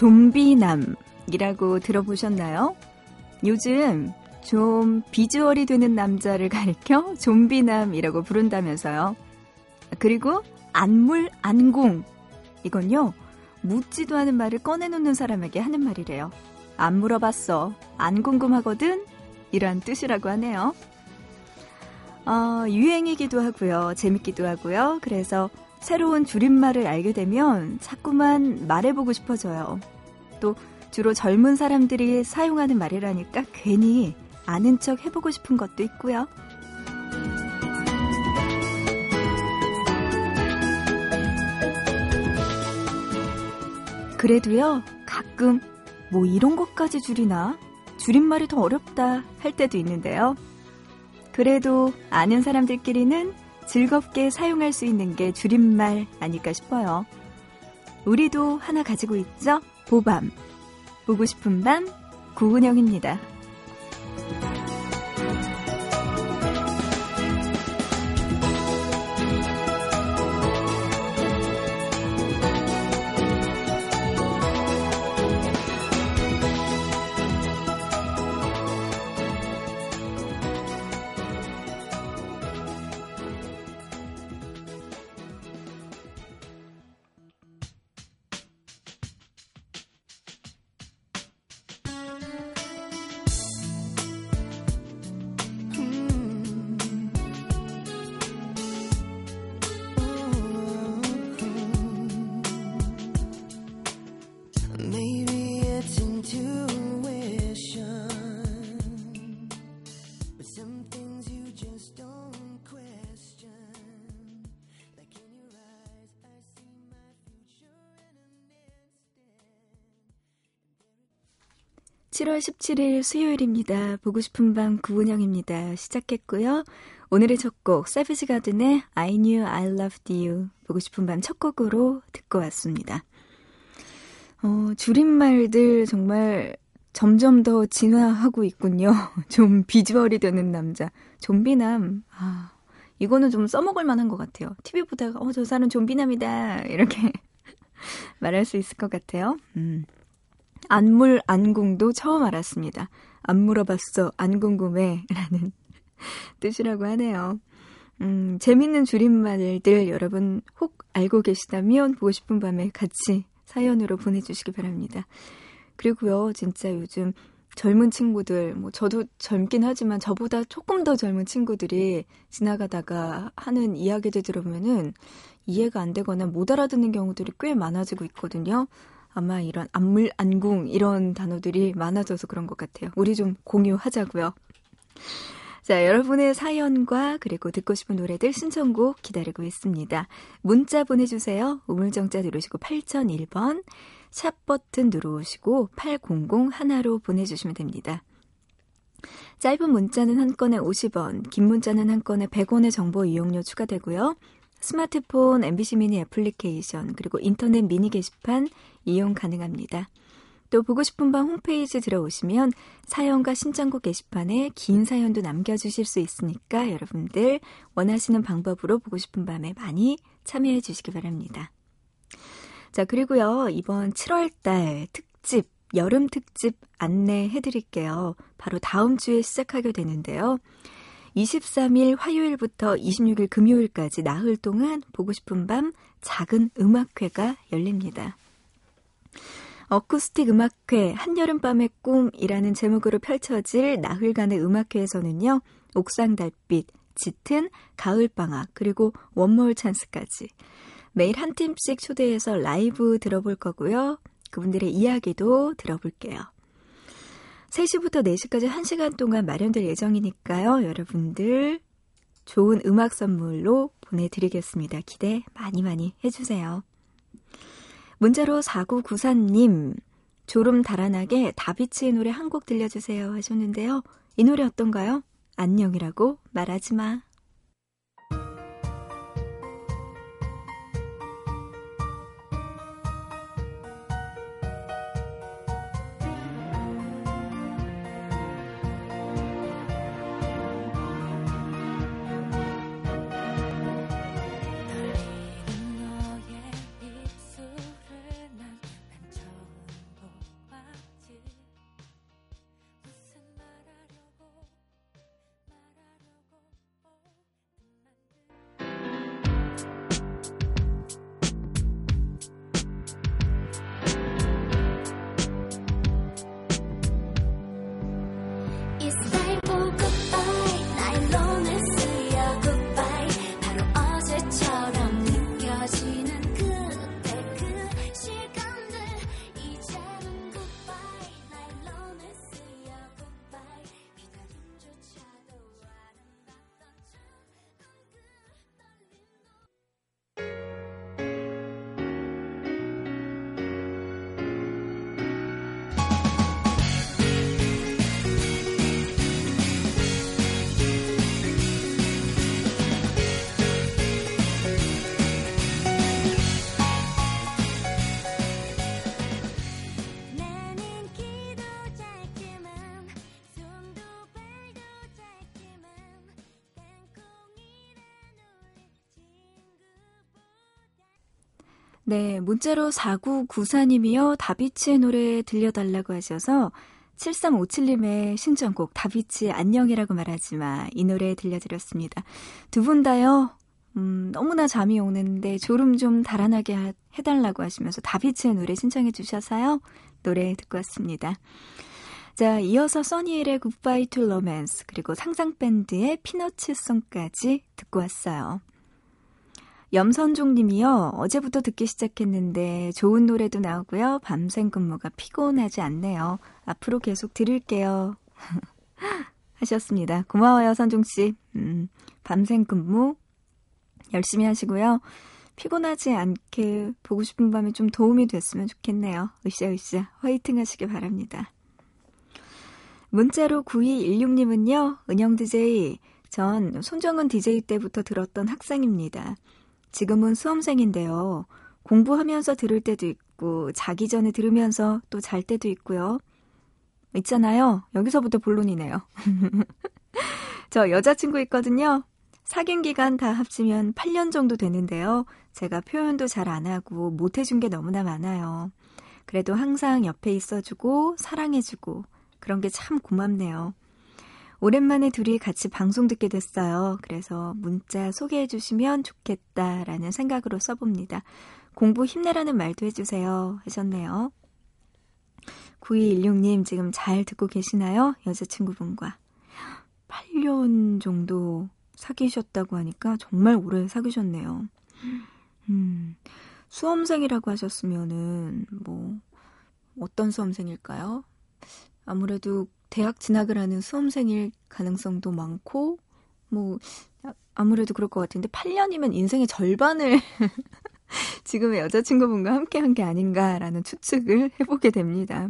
좀비남이라고 들어보셨나요? 요즘 좀 비주얼이 되는 남자를 가리켜 좀비남이라고 부른다면서요. 그리고 안물 안궁 이건요 묻지도 않은 말을 꺼내놓는 사람에게 하는 말이래요. 안 물어봤어. 안 궁금하거든? 이런 뜻이라고 하네요. 어, 유행이기도 하고요. 재밌기도 하고요. 그래서 새로운 줄임말을 알게 되면 자꾸만 말해보고 싶어져요. 또 주로 젊은 사람들이 사용하는 말이라니까 괜히 아는 척 해보고 싶은 것도 있고요. 그래도요, 가끔 뭐 이런 것까지 줄이나? 줄임말이 더 어렵다 할 때도 있는데요. 그래도 아는 사람들끼리는 즐겁게 사용할 수 있는 게 줄임말 아닐까 싶어요. 우리도 하나 가지고 있죠? 보밤. 보고 싶은 밤, 구은영입니다. 7월 17일 수요일입니다. 보고 싶은 밤 구은영입니다. 시작했고요. 오늘의 첫 곡, 세비지 가든의 I Knew I Loved You. 보고 싶은 밤 첫 곡으로 듣고 왔습니다. 어, 줄임말들 정말 점점 더 진화하고 있군요. 좀 비주얼이 되는 남자. 좀비남. 아, 이거는 좀 써먹을 만한 것 같아요. TV 보다가, 어, 저 사람 좀비남이다. 이렇게 말할 수 있을 것 같아요. 음. 안물 안궁도 처음 알았습니다. 안 물어봤어, 안 궁금해. 라는 뜻이라고 하네요. 음, 재밌는 줄임말들 여러분 혹 알고 계시다면 보고 싶은 밤에 같이 사연으로 보내주시기 바랍니다. 그리고요, 진짜 요즘 젊은 친구들, 뭐 저도 젊긴 하지만 저보다 조금 더 젊은 친구들이 지나가다가 하는 이야기들 들어보면은 이해가 안 되거나 못 알아듣는 경우들이 꽤 많아지고 있거든요. 아마 이런 안물, 안궁 이런 단어들이 많아져서 그런 것 같아요. 우리 좀 공유하자고요. 자, 여러분의 사연과 그리고 듣고 싶은 노래들 신청곡 기다리고 있습니다. 문자 보내주세요. 우물정자 누르시고 8001번, 샵 버튼 누르시고 800 하나로 보내주시면 됩니다. 짧은 문자는 한 건에 50원, 긴 문자는 한 건에 100원의 정보 이용료 추가되고요. 스마트폰 MBC 미니 애플리케이션 그리고 인터넷 미니 게시판 이용 가능합니다. 또 보고 싶은 밤 홈페이지 들어오시면 사연과 신청곡 게시판에 긴 사연도 남겨주실 수 있으니까 여러분들 원하시는 방법으로 보고 싶은 밤에 많이 참여해 주시기 바랍니다. 자, 그리고요, 이번 7월달 특집, 여름 특집 안내해 드릴게요. 바로 다음 주에 시작하게 되는데요. 23일 화요일부터 26일 금요일까지 나흘 동안 보고 싶은 밤 작은 음악회가 열립니다. 어쿠스틱 음악회 한여름밤의 꿈이라는 제목으로 펼쳐질 나흘간의 음악회에서는요. 옥상 달빛, 짙은 가을방학, 그리고 원몰 찬스까지 매일 한 팀씩 초대해서 라이브 들어볼 거고요. 그분들의 이야기도 들어볼게요. 3시부터 4시까지 1시간 동안 마련될 예정이니까요. 여러분들 좋은 음악 선물로 보내드리겠습니다. 기대 많이 많이 해주세요. 문자로 4994님, 졸음 달아나게 다비치의 노래 한 곡 들려주세요 하셨는데요. 이 노래 어떤가요? 안녕이라고 말하지 마. 네, 문자로 4994님이요. 다비치의 노래 들려달라고 하셔서 7357님의 신청곡 다비치 안녕이라고 말하지 마. 이 노래 들려드렸습니다. 두 분 다요. 음, 너무나 잠이 오는데 졸음 좀 달아나게 하, 해달라고 하시면서 다비치의 노래 신청해 주셔서요. 노래 듣고 왔습니다. 자, 이어서 써니힐의 Goodbye To Romance 그리고 상상밴드의 Peanuts Song까지 듣고 왔어요. 염선종 님이요. 어제부터 듣기 시작했는데 좋은 노래도 나오고요. 밤샘 근무가 피곤하지 않네요. 앞으로 계속 들을게요. 하셨습니다. 고마워요, 선종 씨. 음, 밤샘 근무 열심히 하시고요. 피곤하지 않게 보고 싶은 밤에 좀 도움이 됐으면 좋겠네요. 으쌰으쌰 화이팅 하시길 바랍니다. 문자로 9216님은요. 은영 DJ, 전 손정은 DJ 때부터 들었던 학생입니다. 지금은 수험생인데요. 공부하면서 들을 때도 있고 자기 전에 들으면서 또 잘 때도 있고요. 있잖아요. 여기서부터 본론이네요. 저 여자친구 있거든요. 사귄 기간 다 합치면 8년 정도 되는데요. 제가 표현도 잘 안 하고 못 해준 게 너무나 많아요. 그래도 항상 옆에 있어주고 사랑해주고 그런 게 참 고맙네요. 오랜만에 둘이 같이 방송 듣게 됐어요. 그래서 문자 소개해 주시면 좋겠다라는 생각으로 써봅니다. 공부 힘내라는 말도 해주세요. 하셨네요. 9216님 지금 잘 듣고 계시나요? 여자친구분과. 8년 정도 사귀셨다고 하니까 정말 오래 사귀셨네요. 음, 수험생이라고 하셨으면은 뭐 어떤 수험생일까요? 아무래도 대학 진학을 하는 수험생일 가능성도 많고, 뭐, 아무래도 그럴 것 같은데, 8년이면 인생의 절반을 지금의 여자친구분과 함께 한 게 아닌가라는 추측을 해보게 됩니다.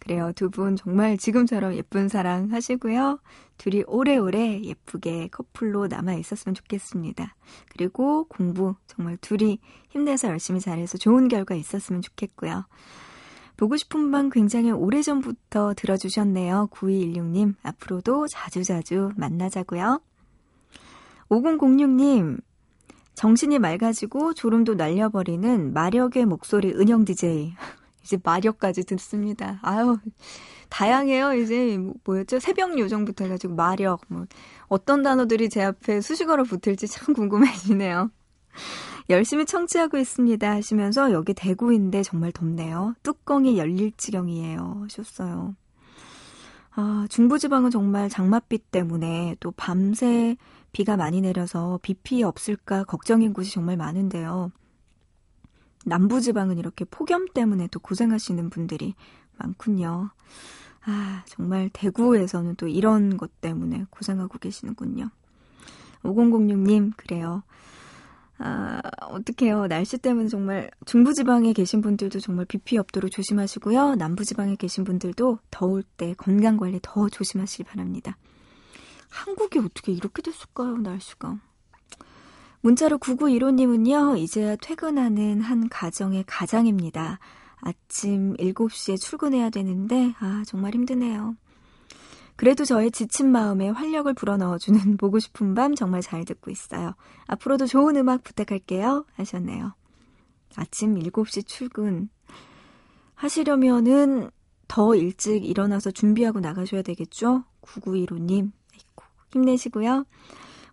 그래요. 두 분 정말 지금처럼 예쁜 사랑 하시고요. 둘이 오래오래 예쁘게 커플로 남아 있었으면 좋겠습니다. 그리고 공부 정말 둘이 힘내서 열심히 잘해서 좋은 결과 있었으면 좋겠고요. 보고 싶은 밤 굉장히 오래전부터 들어주셨네요. 9216님. 앞으로도 자주자주 만나자고요. 5006님. 정신이 맑아지고 졸음도 날려버리는 마력의 목소리 은영 DJ. 이제 마력까지 듣습니다. 아유, 다양해요. 이제 뭐였죠? 새벽 요정부터 해가지고 마력, 뭐 어떤 단어들이 제 앞에 수식어로 붙을지 참 궁금해지네요. 열심히 청취하고 있습니다 하시면서 여기 대구인데 정말 덥네요. 뚜껑이 열릴 지경이에요 하셨어요. 아, 중부지방은 정말 장맛비 때문에 또 밤새 비가 많이 내려서 비 피해 없을까 걱정인 곳이 정말 많은데요. 남부지방은 이렇게 폭염 때문에 또 고생하시는 분들이 많군요. 아, 정말 대구에서는 또 이런 것 때문에 고생하고 계시는군요. 5006님, 그래요. 아, 어떡해요. 날씨 때문에 정말 중부지방에 계신 분들도 정말 비 피해 없도록 조심하시고요. 남부지방에 계신 분들도 더울 때 건강관리 더 조심하시기 바랍니다. 한국이 어떻게 이렇게 됐을까요, 날씨가. 문자로 9915님은요, 이제야 퇴근하는 한 가정의 가장입니다. 아침 7시에 출근해야 되는데, 아, 정말 힘드네요. 그래도 저의 지친 마음에 활력을 불어넣어주는 보고 싶은 밤 정말 잘 듣고 있어요. 앞으로도 좋은 음악 부탁할게요. 하셨네요. 아침 7시 출근 하시려면은 더 일찍 일어나서 준비하고 나가셔야 되겠죠? 9915님. 힘내시고요.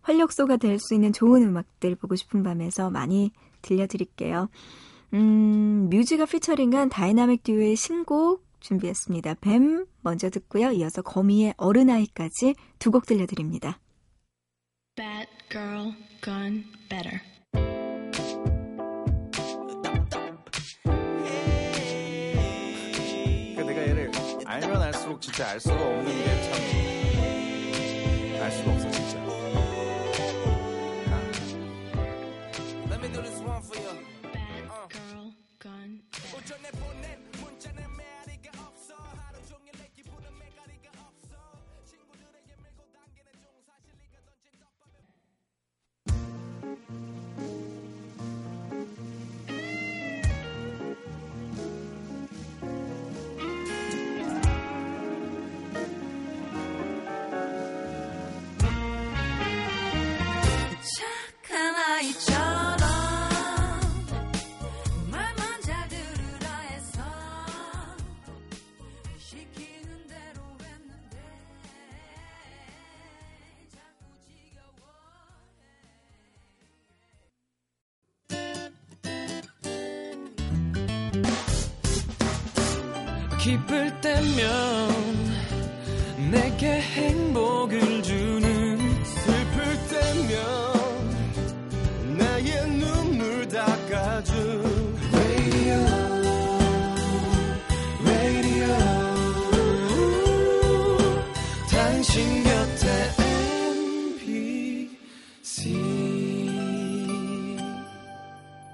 활력소가 될 수 있는 좋은 음악들 보고 싶은 밤에서 많이 들려드릴게요. 음, 뮤지가 피처링한 다이나믹 듀오의 신곡 준비했습니다. BAAAM 먼저 듣고요. 이어서 거미의 어른아이까지 두 곡 들려드립니다. Bad girl gone better. 내가 얘를 알면 알수록 진짜 알 수가 없는 게 참 알 수가 없어 진짜. 때면 내게 행복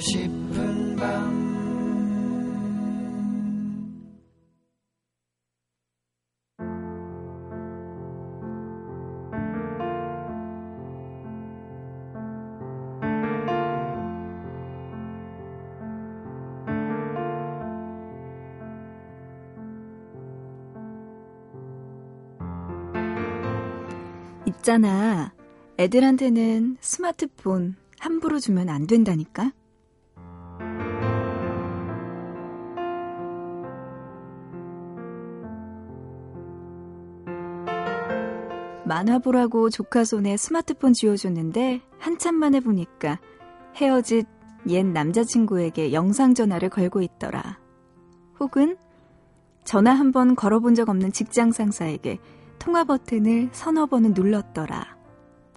싶은 밤 있잖아. 애들한테는 스마트폰 함부로 주면 안 된다니까? 만화 보라고 조카 손에 스마트폰 쥐어줬는데 한참 만에 보니까 헤어진 옛 남자친구에게 영상 전화를 걸고 있더라. 혹은 전화 한 번 걸어본 적 없는 직장 상사에게 통화 버튼을 서너 번은 눌렀더라.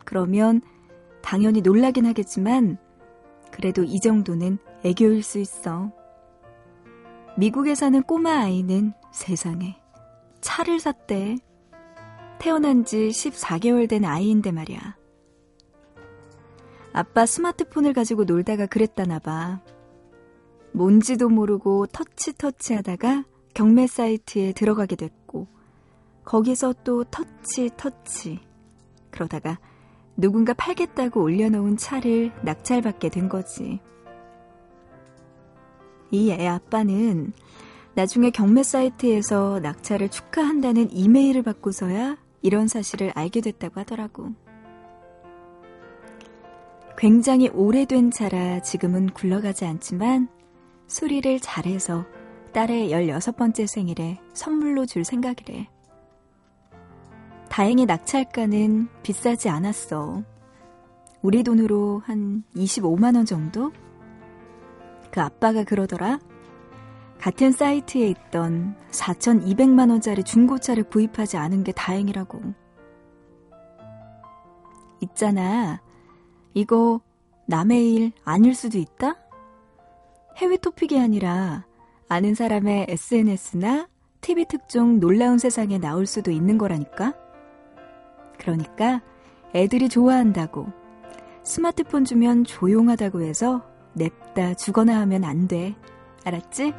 그러면 당연히 놀라긴 하겠지만 그래도 이 정도는 애교일 수 있어. 미국에 사는 꼬마 아이는 세상에 차를 샀대. 태어난 지 14개월 된 아이인데 말이야. 아빠 스마트폰을 가지고 놀다가 그랬다나 봐. 뭔지도 모르고 터치 터치 하다가 경매 사이트에 들어가게 됐고, 거기서 또 터치 터치. 그러다가 누군가 팔겠다고 올려놓은 차를 낙찰받게 된 거지. 이 애 아빠는 나중에 경매 사이트에서 낙찰을 축하한다는 이메일을 받고서야 이런 사실을 알게 됐다고 하더라고. 굉장히 오래된 차라 지금은 굴러가지 않지만 수리를 잘해서 딸의 16번째 생일에 선물로 줄 생각이래. 다행히 낙찰가는 비싸지 않았어. 우리 돈으로 한 25만원 정도? 그 아빠가 그러더라. 같은 사이트에 있던 4,200만 원짜리 중고차를 구입하지 않은 게 다행이라고. 있잖아. 이거 남의 일 아닐 수도 있다? 해외 토픽이 아니라 아는 사람의 SNS나 TV 특종 놀라운 세상에 나올 수도 있는 거라니까? 그러니까 애들이 좋아한다고 스마트폰 주면 조용하다고 해서 냅다 주거나 하면 안 돼. 알았지?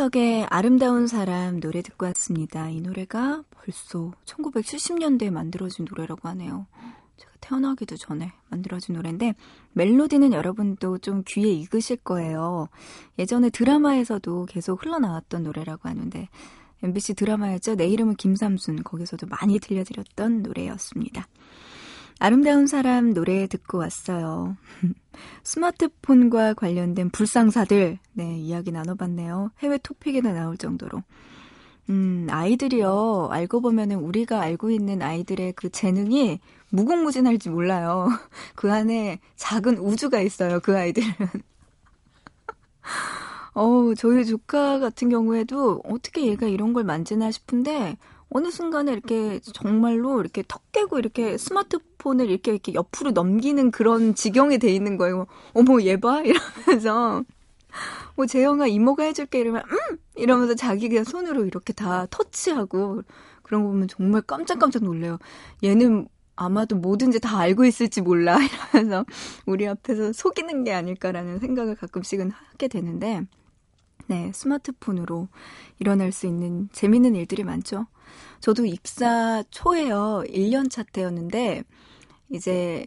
서유석의 아름다운 사람 노래 듣고 왔습니다. 이 노래가 벌써 1970년대에 만들어진 노래라고 하네요. 제가 태어나기도 전에 만들어진 노래인데 멜로디는 여러분도 좀 귀에 익으실 거예요. 예전에 드라마에서도 계속 흘러나왔던 노래라고 하는데 MBC 드라마였죠. 내 이름은 김삼순 거기서도 많이 들려드렸던 노래였습니다. 아름다운 사람 노래 듣고 왔어요. 스마트폰과 관련된 불상사들, 네, 이야기 나눠봤네요. 해외 토픽에나 나올 정도로. 음, 아이들이요, 알고 보면은 우리가 알고 있는 아이들의 그 재능이 무궁무진할지 몰라요. 그 안에 작은 우주가 있어요, 그 아이들은. 어, 저희 조카 같은 경우에도 어떻게 얘가 이런 걸 만지나 싶은데 어느 순간에 이렇게 정말로 이렇게 턱 깨고 이렇게 스마트폰을 이렇게 이렇게 옆으로 넘기는 그런 지경이 돼 있는 거예요. 어머 얘 봐 이러면서 뭐 재영아 이모가 해줄게 이러면 음 이러면서 자기 그냥 손으로 이렇게 다 터치하고 그런 거 보면 정말 깜짝깜짝 놀래요. 얘는 아마도 뭐든지 다 알고 있을지 몰라 이러면서 우리 앞에서 속이는 게 아닐까라는 생각을 가끔씩은 하게 되는데 네 스마트폰으로 일어날 수 있는 재밌는 일들이 많죠. 저도 입사 초에요 1년 차 때였는데 이제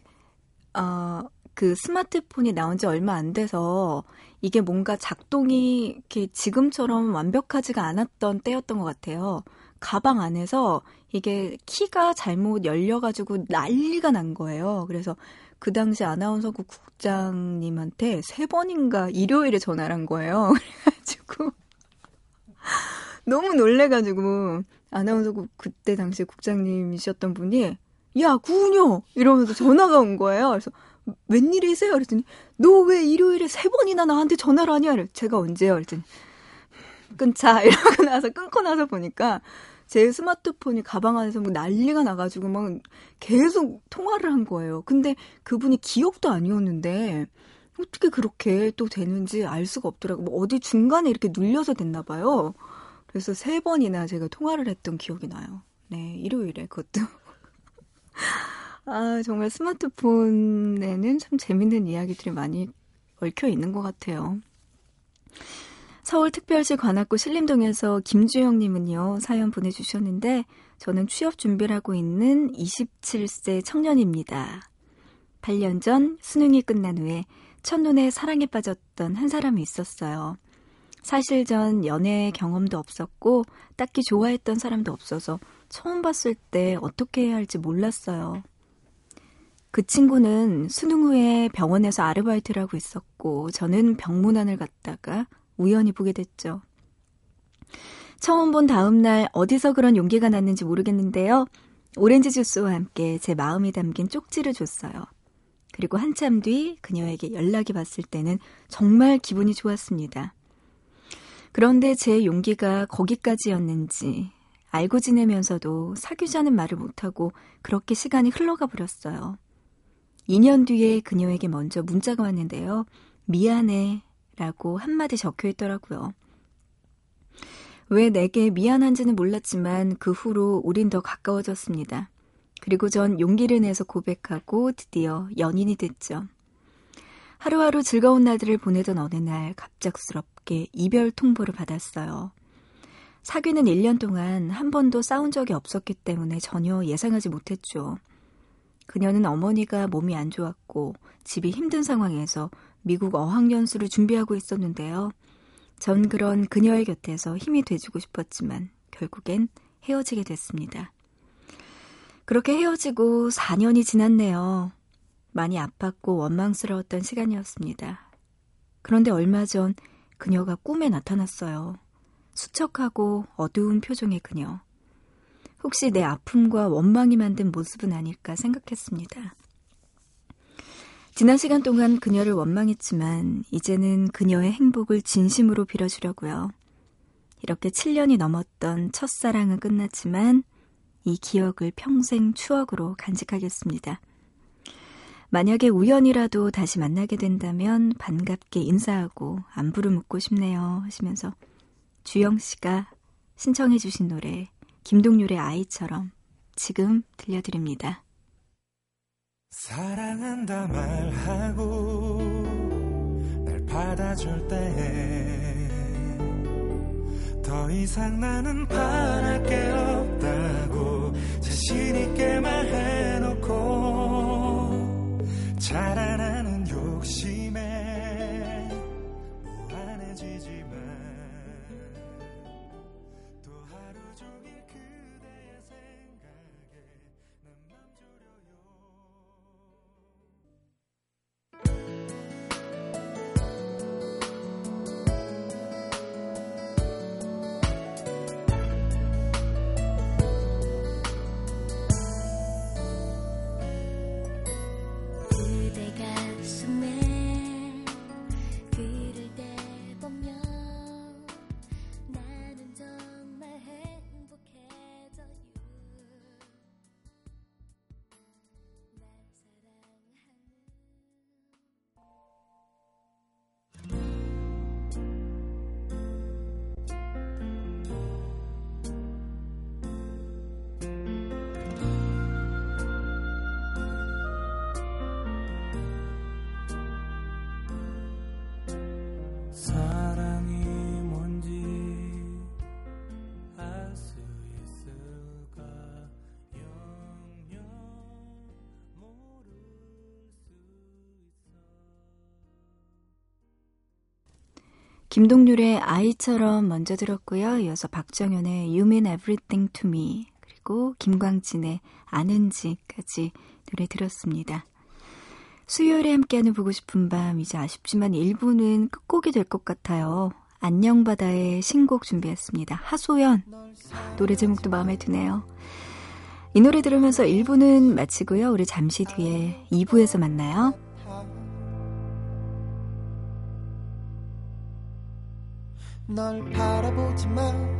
어, 그 스마트폰이 나온 지 얼마 안 돼서 이게 뭔가 작동이 이렇게 지금처럼 완벽하지가 않았던 때였던 것 같아요. 가방 안에서 이게 키가 잘못 열려가지고 난리가 난 거예요. 그래서 그 당시 아나운서국 국장님한테 세 번인가 일요일에 전화를 한 거예요. 그래가지고 너무 놀래가지고 아나운서 국 그때 당시 국장님이셨던 분이 야 구은요 이러면서 전화가 온 거예요. 그래서 웬일이세요? 그랬더니 너 왜 일요일에 세 번이나 나한테 전화를 하냐? 제가 언제요? 그랬더니 끊자 이러고 나서 끊고 나서 보니까 제 스마트폰이 가방 안에서 뭐 난리가 나가지고 막 계속 통화를 한 거예요. 근데 그분이 기억도 아니었는데 어떻게 그렇게 또 되는지 알 수가 없더라고. 뭐 어디 중간에 이렇게 눌려서 됐나 봐요. 그래서 세 번이나 제가 통화를 했던 기억이 나요. 네, 일요일에 그것도. 아, 정말 스마트폰에는 참 재밌는 이야기들이 많이 얽혀 있는 것 같아요. 서울특별시 관악구 신림동에서 김주영님은요, 사연 보내주셨는데, 저는 취업 준비를 하고 있는 27세 청년입니다. 8년 전 수능이 끝난 후에 첫눈에 사랑에 빠졌던 한 사람이 있었어요. 사실 전 연애 경험도 없었고, 딱히 좋아했던 사람도 없어서 처음 봤을 때 어떻게 해야 할지 몰랐어요. 그 친구는 수능 후에 병원에서 아르바이트를 하고 있었고, 저는 병문안을 갔다가 우연히 보게 됐죠. 처음 본 다음 날 어디서 그런 용기가 났는지 모르겠는데요. 오렌지 주스와 함께 제 마음이 담긴 쪽지를 줬어요. 그리고 한참 뒤 그녀에게 연락이 왔을 때는 정말 기분이 좋았습니다. 그런데 제 용기가 거기까지였는지 알고 지내면서도 사귀자는 말을 못하고 그렇게 시간이 흘러가 버렸어요. 2년 뒤에 그녀에게 먼저 문자가 왔는데요. 미안해 라고 한마디 적혀 있더라고요. 왜 내게 미안한지는 몰랐지만 그 후로 우린 더 가까워졌습니다. 그리고 전 용기를 내서 고백하고 드디어 연인이 됐죠. 하루하루 즐거운 날들을 보내던 어느 날 갑작스럽게 이별 통보를 받았어요. 사귀는 1년 동안 한 번도 싸운 적이 없었기 때문에 전혀 예상하지 못했죠. 그녀는 어머니가 몸이 안 좋았고 집이 힘든 상황에서 미국 어학연수를 준비하고 있었는데요. 전 그런 그녀의 곁에서 힘이 돼주고 싶었지만 결국엔 헤어지게 됐습니다. 그렇게 헤어지고 4년이 지났네요. 많이 아팠고 원망스러웠던 시간이었습니다. 그런데 얼마 전 그녀가 꿈에 나타났어요. 수척하고 어두운 표정의 그녀. 혹시 내 아픔과 원망이 만든 모습은 아닐까 생각했습니다. 지난 시간 동안 그녀를 원망했지만 이제는 그녀의 행복을 진심으로 빌어주려고요. 이렇게 7년이 넘었던 첫사랑은 끝났지만 이 기억을 평생 추억으로 간직하겠습니다. 만약에 우연이라도 다시 만나게 된다면 반갑게 인사하고 안부를 묻고 싶네요 하시면서 주영 씨가 신청해 주신 노래 김동률의 아이처럼 지금 들려드립니다. 사랑한다 말하고 날 받아줄 때 더 이상 나는 바랄 게 없다고 자신 있게 말해놓고 자라나는 욕심에 무한해지지만 김동률의 아이처럼 먼저 들었고요. 이어서 박정현의 You Mean Everything to Me 그리고 김광진의 아는지까지 노래 들었습니다. 수요일에 함께하는 보고 싶은 밤 이제 아쉽지만 1부는 끝곡이 될 것 같아요. 안녕바다의 신곡 준비했습니다. 하소연 노래 제목도 마음에 드네요. 이 노래 들으면서 1부는 마치고요. 우리 잠시 뒤에 2부에서 만나요. 널 바라보지만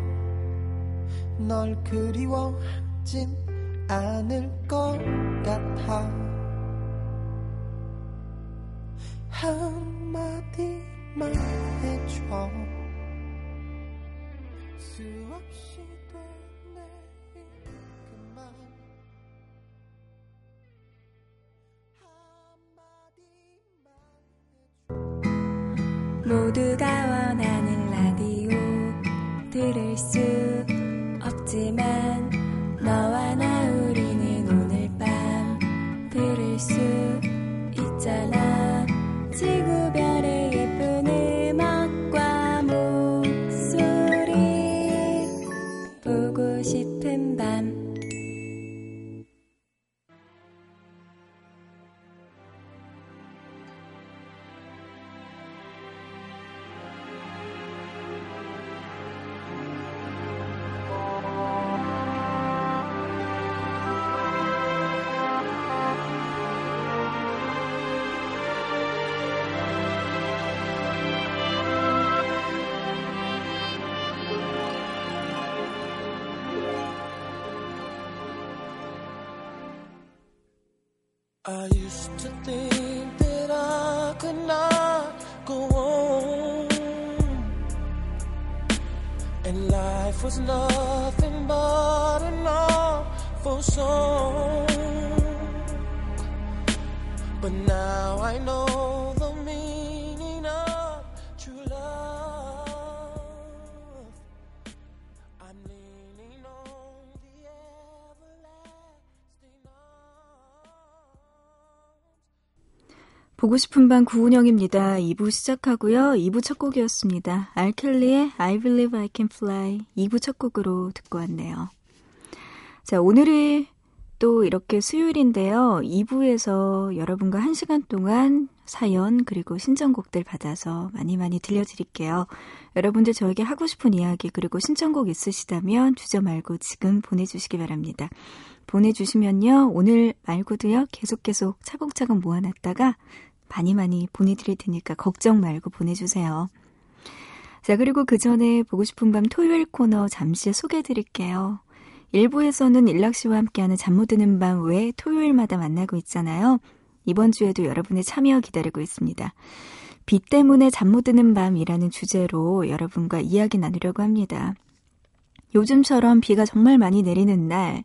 널 그리워하진 않을 것 같아. 한마디만 해줘. 수없이 한마디만 모두가 들을 수 없지만 I used to think that I could not go on. And life was nothing but an awful song. But now I know 보고 싶은 밤 구은영입니다. 2부 시작하고요. 2부 첫 곡이었습니다. 알켈리의 I Believe I Can Fly 2부 첫 곡으로 듣고 왔네요. 자, 오늘이 또 이렇게 수요일인데요. 2부에서 여러분과 1시간 동안 사연 그리고 신청곡들 받아서 많이 많이 들려드릴게요. 여러분들 저에게 하고 싶은 이야기 그리고 신청곡 있으시다면 주저 말고 지금 보내주시기 바랍니다. 보내주시면요. 오늘 말고도요. 계속 계속 차곡차곡 모아놨다가 많이 많이 보내드릴 테니까 걱정 말고 보내주세요. 자, 그리고 그 전에 보고 싶은 밤 토요일 코너 잠시 소개해드릴게요. 일부에서는 일락 씨와 함께하는 잠 못 드는 밤 외 토요일마다 만나고 있잖아요. 이번 주에도 여러분의 참여 기다리고 있습니다. 비 때문에 잠 못 드는 밤이라는 주제로 여러분과 이야기 나누려고 합니다. 요즘처럼 비가 정말 많이 내리는 날,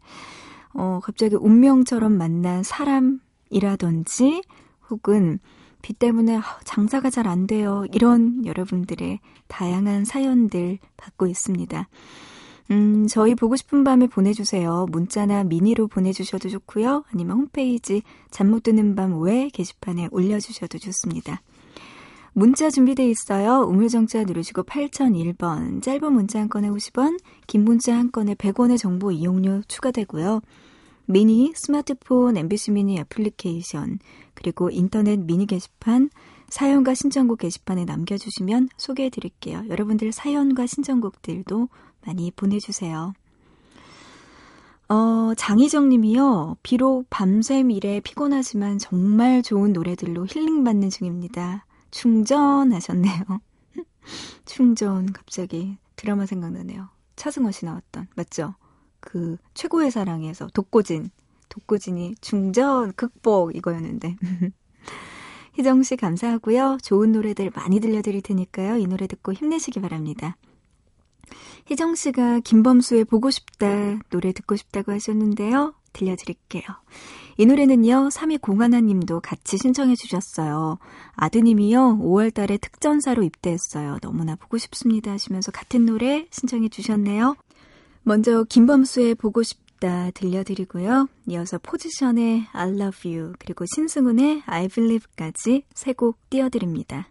어, 갑자기 운명처럼 만난 사람이라든지 혹은 비 때문에 아, 장사가 잘 안 돼요. 이런 여러분들의 다양한 사연들 받고 있습니다. 음, 저희 보고 싶은 밤에 보내주세요. 문자나 미니로 보내주셔도 좋고요. 아니면 홈페이지 잠 못 드는 밤 외 게시판에 올려주셔도 좋습니다. 문자 준비돼 있어요. 우물정자 누르시고 8001번, 짧은 문자 한 건에 50원, 긴 문자 한 건에 100원의 정보 이용료 추가되고요. 미니, 스마트폰, MBC 미니 애플리케이션, 그리고 인터넷 미니 게시판, 사연과 신청곡 게시판에 남겨주시면 소개해 드릴게요. 여러분들 사연과 신청곡들도 많이 보내주세요. 어, 장희정 님이요. 비록 밤샘 일에 피곤하지만 정말 좋은 노래들로 힐링받는 중입니다. 충전하셨네요. 충전, 갑자기 드라마 생각나네요. 차승원 씨 나왔던, 맞죠? 그, 최고의 사랑에서 독고진. 독고진이 중전, 극복, 이거였는데. 희정 씨 감사하고요. 좋은 노래들 많이 들려드릴 테니까요. 이 노래 듣고 힘내시기 바랍니다. 희정 씨가 김범수의 보고 싶다 노래 듣고 싶다고 하셨는데요. 들려드릴게요. 이 노래는요, 3201 님도 같이 신청해 주셨어요. 아드님이요, 5월 달에 특전사로 입대했어요. 너무나 보고 싶습니다 하시면서 같은 노래 신청해 주셨네요. 먼저 김범수의 보고 싶다 들려드리고요. 이어서 포지션의 I love you 그리고 신승훈의 I believe까지 세 곡 띄워드립니다.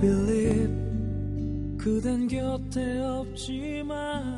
Believe 그댄 곁에 없지만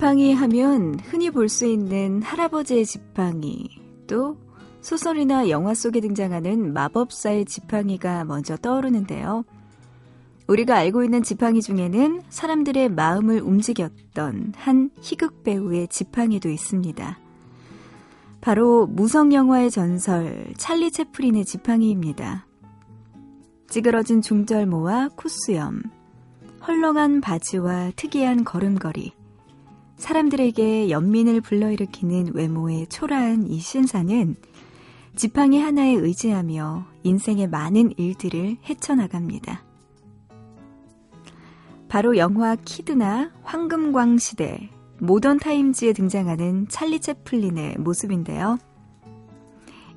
지팡이 하면 흔히 볼 수 있는 할아버지의 지팡이, 또 소설이나 영화 속에 등장하는 마법사의 지팡이가 먼저 떠오르는데요. 우리가 알고 있는 지팡이 중에는 사람들의 마음을 움직였던 한 희극 배우의 지팡이도 있습니다. 바로 무성 영화의 전설 찰리 채플린의 지팡이입니다. 찌그러진 중절모와 콧수염, 헐렁한 바지와 특이한 걸음걸이, 사람들에게 연민을 불러일으키는 외모의 초라한 이 신사는 지팡이 하나에 의지하며 인생의 많은 일들을 헤쳐나갑니다. 바로 영화 키드나 황금광 시대, 모던 타임즈에 등장하는 찰리 채플린의 모습인데요.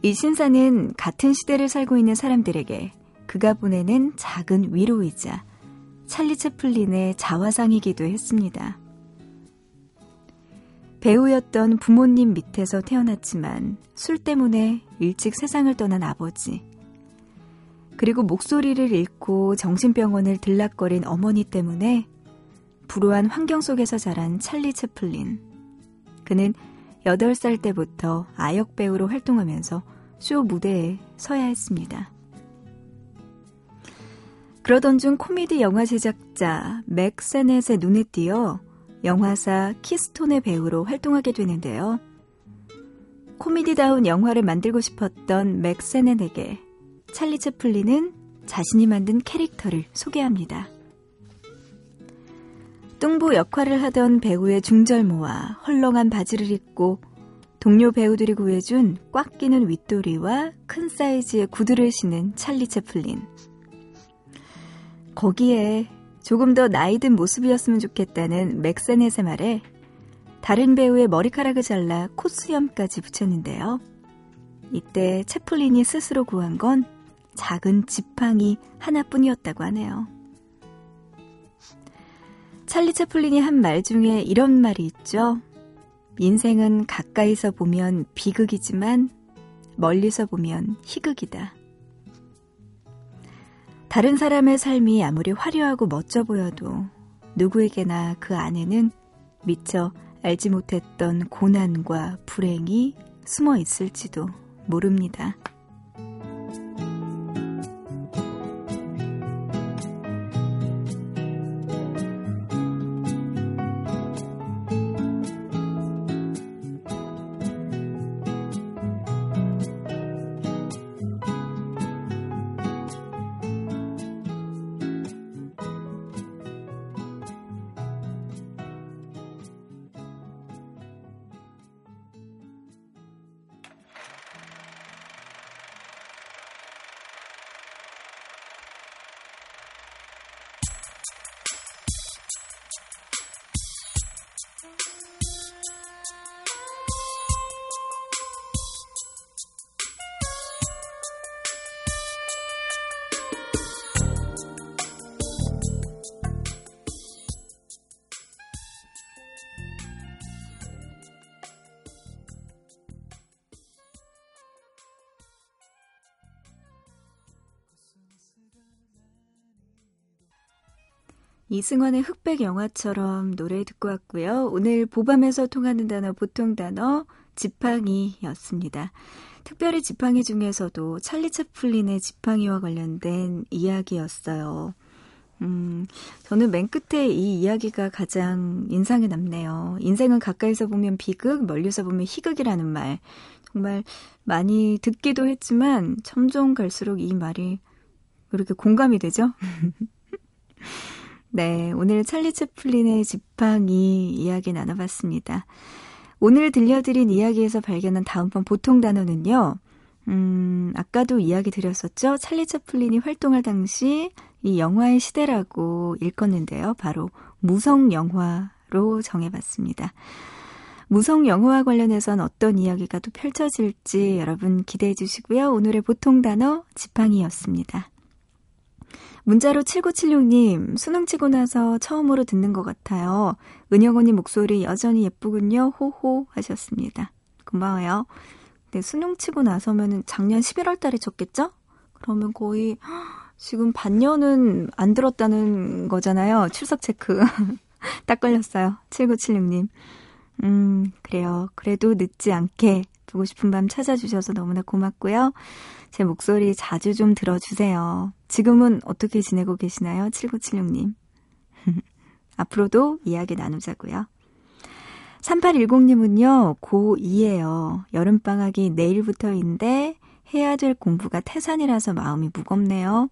이 신사는 같은 시대를 살고 있는 사람들에게 그가 보내는 작은 위로이자 찰리 채플린의 자화상이기도 했습니다. 배우였던 부모님 밑에서 태어났지만 술 때문에 일찍 세상을 떠난 아버지. 그리고 목소리를 잃고 정신병원을 들락거린 어머니 때문에 불우한 환경 속에서 자란 찰리 채플린. 그는 8살 때부터 아역 배우로 활동하면서 쇼 무대에 서야 했습니다. 그러던 중 코미디 영화 제작자 맥 세넷의 눈에 띄어 영화사 키스톤의 배우로 활동하게 되는데요. 코미디다운 영화를 만들고 싶었던 맥 세넷에게 찰리 채플린은 자신이 만든 캐릭터를 소개합니다. 뚱보 역할을 하던 배우의 중절모와 헐렁한 바지를 입고 동료 배우들이 구해준 꽉 끼는 윗도리와 큰 사이즈의 구두를 신은 찰리 채플린. 거기에 조금 더 나이 든 모습이었으면 좋겠다는 맥세넷의 말에 다른 배우의 머리카락을 잘라 콧수염까지 붙였는데요. 이때 채플린이 스스로 구한 건 작은 지팡이 하나뿐이었다고 하네요. 찰리 채플린이 한 말 중에 이런 말이 있죠. 인생은 가까이서 보면 비극이지만 멀리서 보면 희극이다. 다른 사람의 삶이 아무리 화려하고 멋져 보여도 누구에게나 그 안에는 미처 알지 못했던 고난과 불행이 숨어 있을지도 모릅니다. 이승환의 흑백 영화처럼 노래 듣고 왔고요. 오늘 보밤에서 통하는 단어 보통 단어 지팡이였습니다. 특별히 지팡이 중에서도 찰리 채플린의 지팡이와 관련된 이야기였어요. 음, 저는 맨 끝에 이 이야기가 가장 인상에 남네요. 인생은 가까이서 보면 비극, 멀리서 보면 희극이라는 말. 정말 많이 듣기도 했지만 점점 갈수록 이 말이 이렇게 공감이 되죠? 네, 오늘 찰리 채플린의 지팡이 이야기 나눠봤습니다. 오늘 들려드린 이야기에서 발견한 다음번 보통 단어는요. 음, 아까도 이야기 드렸었죠. 찰리 채플린이 활동할 당시 이 영화의 시대라고 읽었는데요. 바로 무성 영화로 정해봤습니다. 무성 영화와 관련해선 어떤 이야기가 또 펼쳐질지 여러분 기대해 주시고요. 오늘의 보통 단어 지팡이였습니다. 문자로 7976님, 수능 치고 나서 처음으로 듣는 것 같아요. 은영 언니 목소리 여전히 예쁘군요. 호호 하셨습니다. 고마워요. 네, 수능 치고 나서면은 작년 11월 달에 쳤겠죠? 그러면 거의 지금 반년은 안 들었다는 거잖아요. 출석 체크. 딱 걸렸어요. 7976님. 음, 그래요. 그래도 늦지 않게 보고 싶은 밤 찾아주셔서 너무나 고맙고요. 제 목소리 자주 좀 들어주세요. 지금은 어떻게 지내고 계시나요? 7976님. 앞으로도 이야기 나누자고요. 3810님은요, 고2예요. 여름방학이 내일부터인데 해야 될 공부가 태산이라서 마음이 무겁네요.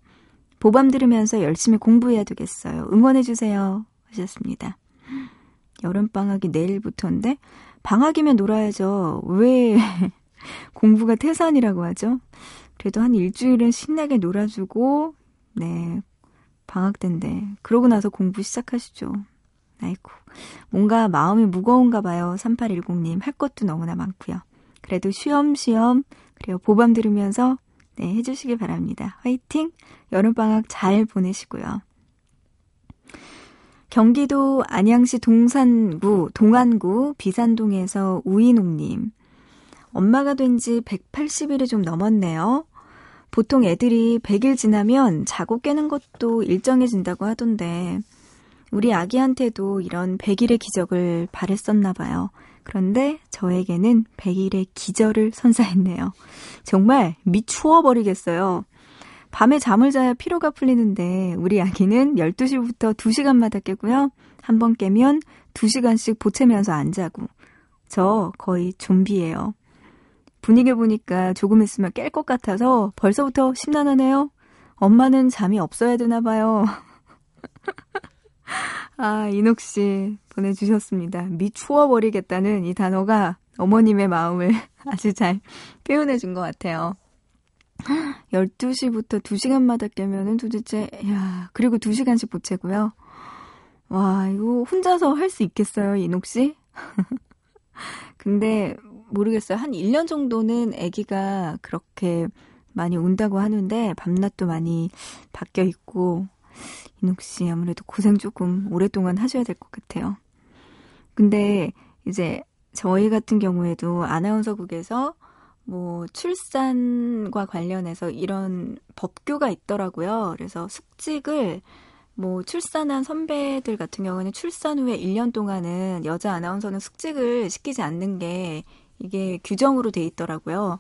보밤 들으면서 열심히 공부해야 되겠어요. 응원해주세요. 하셨습니다. 여름방학이 내일부터인데, 방학이면 놀아야죠. 왜 공부가 태산이라고 하죠? 그래도 한 일주일은 신나게 놀아주고, 네, 방학 때인데, 그러고 나서 공부 시작하시죠. 아이고, 뭔가 마음이 무거운가 봐요. 3810님. 할 것도 너무나 많고요. 그래도 쉬엄쉬엄, 그래요. 보밤 들으면서, 네, 해주시기 바랍니다. 화이팅! 여름방학 잘 보내시고요. 경기도 안양시 동산구, 동안구, 비산동에서 우인옥님. 엄마가 된 지 180일이 좀 넘었네요. 보통 애들이 100일 지나면 자고 깨는 것도 일정해진다고 하던데, 우리 아기한테도 이런 100일의 기적을 바랬었나 봐요. 그런데 저에게는 100일의 기절을 선사했네요. 정말 미추어 버리겠어요. 밤에 잠을 자야 피로가 풀리는데 우리 아기는 12시부터 2시간마다 깨고요. 한 번 깨면 2시간씩 보채면서 안 자고. 저 거의 좀비예요. 분위기 보니까 조금 있으면 깰 것 같아서 벌써부터 심란하네요. 엄마는 잠이 없어야 되나 봐요. 아, 이녹 씨 보내주셨습니다. 미추어버리겠다는 이 단어가 어머님의 마음을 아주 잘 표현해 준 것 같아요. 12시부터 2시간마다 깨면은 도대체, 야, 그리고 2시간씩 보채고요. 와, 이거 혼자서 할 수 있겠어요, 이녹 씨? 근데 모르겠어요. 한 1년 정도는 아기가 그렇게 많이 운다고 하는데 밤낮도 많이 바뀌어 있고 이녹 씨 아무래도 고생 조금 오랫동안 하셔야 될 것 같아요. 근데 이제 저희 같은 경우에도 아나운서국에서 뭐 출산과 관련해서 이런 법규가 있더라고요. 그래서 숙직을 뭐 출산한 선배들 같은 경우는 출산 후에 1년 동안은 여자 아나운서는 숙직을 시키지 않는 게 이게 규정으로 돼 있더라고요.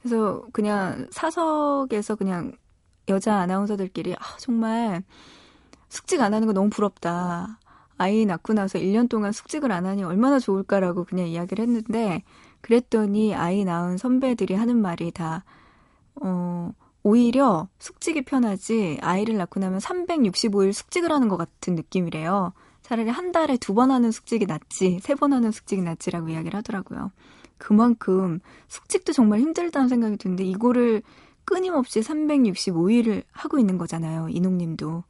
그래서 그냥 사석에서 그냥 여자 아나운서들끼리 아 정말 숙직 안 하는 거 너무 부럽다. 아이 낳고 나서 1년 동안 숙직을 안 하니 얼마나 좋을까라고 그냥 이야기를 했는데 그랬더니 아이 낳은 선배들이 하는 말이 다 어, 오히려 숙직이 편하지 아이를 낳고 나면 365일 숙직을 하는 것 같은 느낌이래요. 차라리 한 달에 두 번 하는 숙직이 낫지, 세 번 하는 숙직이 낫지라고 이야기를 하더라고요. 그만큼 숙직도 정말 힘들다는 생각이 드는데 이거를 끊임없이 365일을 하고 있는 거잖아요. 이농님도.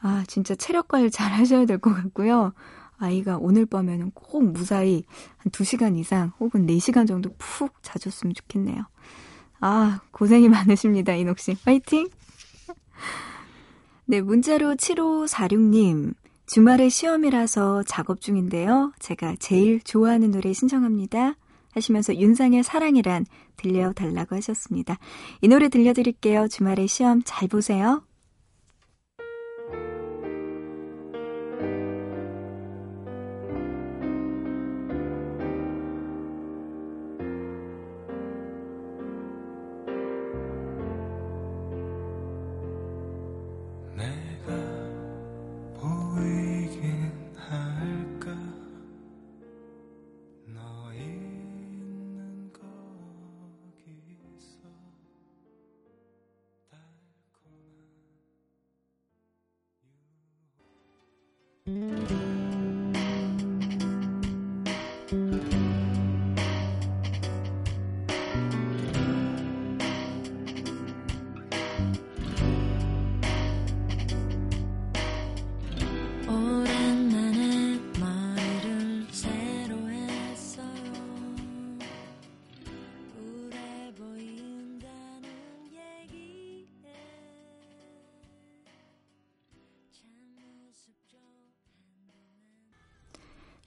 아, 진짜 체력 관리 잘 하셔야 될 것 같고요. 아이가 오늘 밤에는 꼭 무사히 한 2시간 이상 혹은 4시간 정도 푹 자줬으면 좋겠네요. 아, 고생이 많으십니다, 이녹 씨. 화이팅! 네, 문자로 7546님. 주말에 시험이라서 작업 중인데요. 제가 제일 좋아하는 노래 신청합니다. 하시면서 윤상의 사랑이란 들려달라고 하셨습니다. 이 노래 들려드릴게요. 주말에 시험 잘 보세요.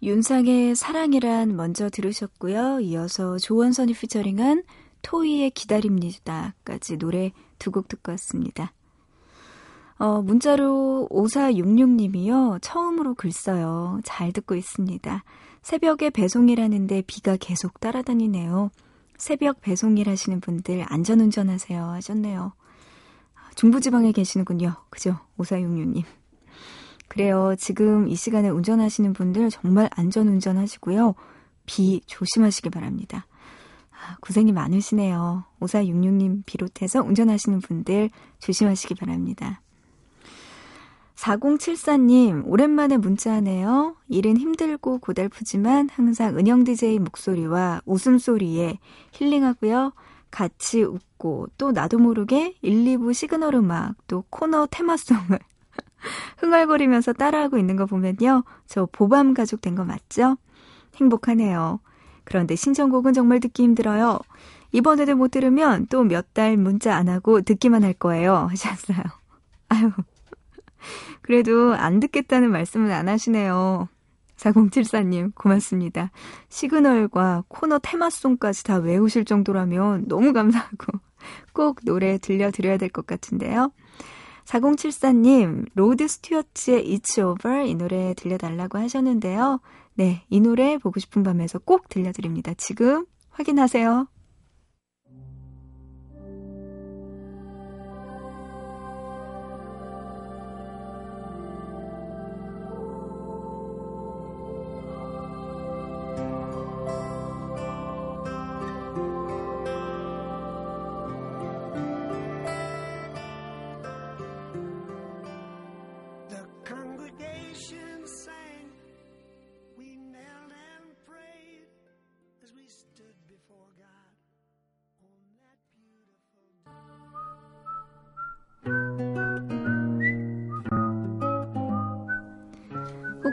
윤상의 사랑이란 먼저 들으셨고요. 이어서 조원선이 피처링한 토이의 기다립니다까지 노래 두 곡 듣고 왔습니다. 어, 문자로 5466님이요. 처음으로 글 써요. 잘 듣고 있습니다. 새벽에 배송이라는데 비가 계속 따라다니네요. 새벽 배송일 하시는 분들 안전운전하세요 하셨네요. 중부지방에 계시는군요. 그죠? 5466님. 그래요. 지금 이 시간에 운전하시는 분들 정말 안전 운전 하시고요. 비 조심하시기 바랍니다. 아, 고생이 많으시네요. 5466님 비롯해서 운전하시는 분들 조심하시기 바랍니다. 4074님, 오랜만에 문자하네요. 일은 힘들고 고달프지만 항상 은영 DJ 목소리와 웃음소리에 힐링하고요. 같이 웃고 또 나도 모르게 1, 2부 시그널 음악 또 코너 테마송을 흥얼거리면서 따라하고 있는 거 보면요. 저 보밤 가족 된 거 맞죠? 행복하네요. 그런데 신청곡은 정말 듣기 힘들어요. 이번에도 못 들으면 또 몇 달 문자 안 하고 듣기만 할 거예요. 하셨어요. 아유. 그래도 안 듣겠다는 말씀은 안 하시네요. 4074님, 고맙습니다. 시그널과 코너 테마송까지 다 외우실 정도라면 너무 감사하고 꼭 노래 들려드려야 될 것 같은데요. 4074님, 로드 스튜어트의 It's Over 이 노래 들려달라고 하셨는데요. 네, 이 노래 보고 싶은 밤에서 꼭 들려드립니다. 지금 확인하세요.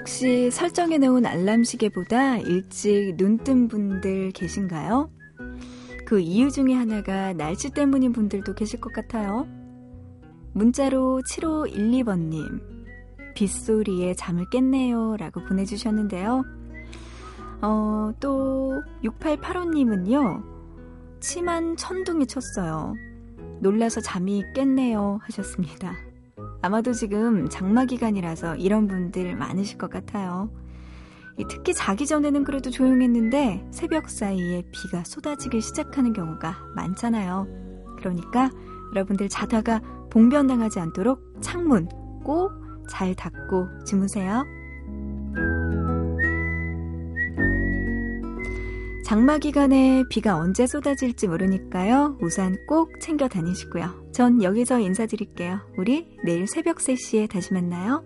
혹시 설정해 놓은 알람 시계보다 일찍 눈 뜬 분들 계신가요? 그 이유 중에 하나가 날씨 때문인 분들도 계실 것 같아요. 문자로 7512번님, 빗소리에 잠을 깼네요. 라고 보내주셨는데요. 어, 또, 6885님은요, 치만 천둥이 쳤어요. 놀라서 잠이 깼네요. 하셨습니다. 아마도 지금 장마 기간이라서 이런 분들 많으실 것 같아요. 이 특히 자기 전에는 그래도 조용했는데 새벽 사이에 비가 쏟아지기 시작하는 경우가 많잖아요. 그러니까 여러분들 자다가 봉변당하지 않도록 창문 꼭 잘 닫고 주무세요. 장마 기간에 비가 언제 쏟아질지 모르니까요. 우산 꼭 챙겨 다니시고요. 전 여기서 인사드릴게요. 우리 내일 새벽 3시에 다시 만나요.